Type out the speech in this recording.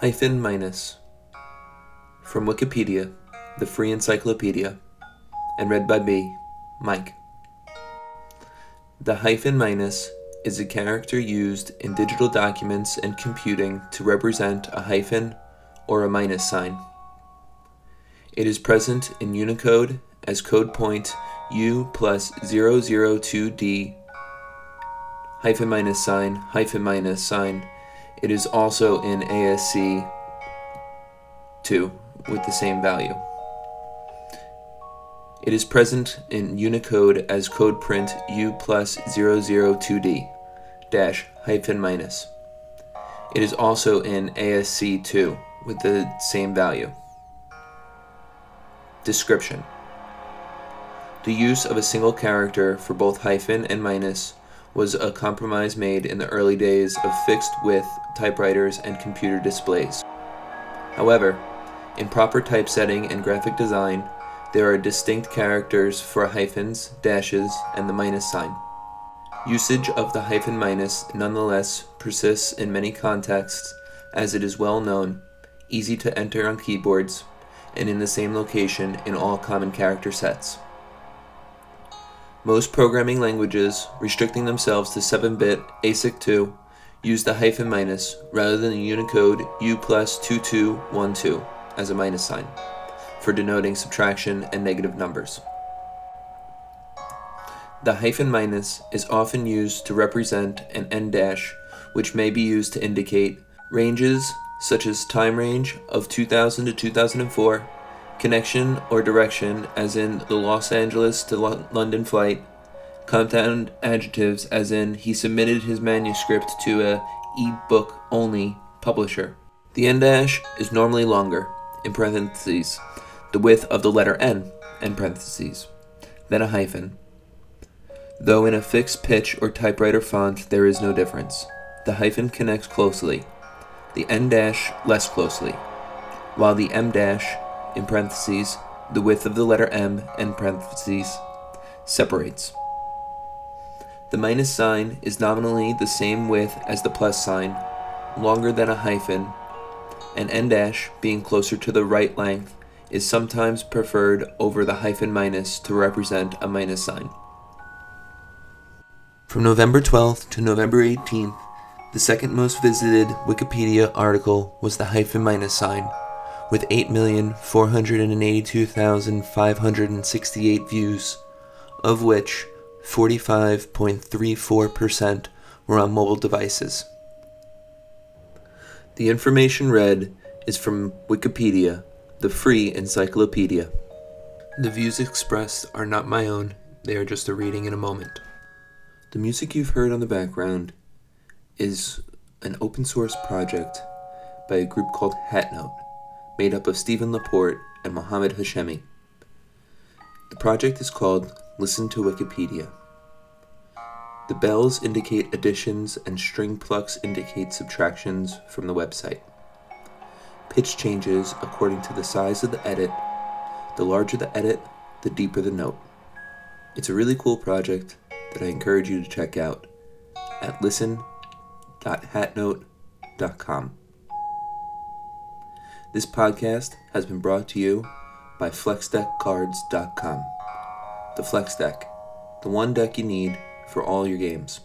Hyphen minus. From Wikipedia, the free encyclopedia, and read by me, Mike. The hyphen minus is a character used in digital documents and computing to represent a hyphen or a minus sign. It is present in Unicode as code point U plus 002D hyphen minus sign hyphen minus sign. It is also in ASC 2 with the same value. It is present in Unicode as code point U plus 002D dash hyphen minus. It is also in ASC 2 with the same value. Description The use of a single character for both hyphen and minus was a compromise made in the early days of fixed width typewriters and computer displays. However, in proper typesetting and graphic design, there are distinct characters for hyphens, dashes, and the minus sign. Usage of the hyphen minus nonetheless persists in many contexts as it is well known, easy to enter on keyboards, and in the same location in all common character sets. Most programming languages, restricting themselves to 7 bit ASIC 2, use the hyphen minus rather than the Unicode U plus 2212 as a minus sign for denoting subtraction and negative numbers. The hyphen minus is often used to represent an en dash, which may be used to indicate ranges such as time range of 2000 to 2004, connection or direction, as in the Los Angeles to Lo- London flight, compound adjectives, as in he submitted his manuscript to a e-book only publisher. The en dash is normally longer, in parentheses, the width of the letter n, in parentheses, than a hyphen. Though in a fixed pitch or typewriter font there is no difference. The hyphen connects closely, the en dash less closely, while the em dash, in parentheses, the width of the letter m, in parentheses, separates. The minus sign is nominally the same width as the plus sign, longer than a hyphen, and en dash, being closer to the right length, is sometimes preferred over the hyphen minus to represent a minus sign. From November 12th to November 18th, the second most visited Wikipedia article was the hyphen minus sign, with 8,482,568 views, of which 45.34% were on mobile devices. The information read is from Wikipedia, the free encyclopedia. The views expressed are not my own, they are just a reading in a moment. The music you've heard on the background is an open source project by a group called Hatnote, made up of Stephen Laporte and Mohammed Hashemi. The project is called Listen to Wikipedia. The bells indicate additions and string plucks indicate subtractions from the website. Pitch changes according to the size of the edit. The larger the edit, the deeper the note. It's a really cool project that I encourage you to check out at listen.hatnote.com. This podcast has been brought to you by FlexDeckCards.com. The Flex Deck, the one deck you need for all your games.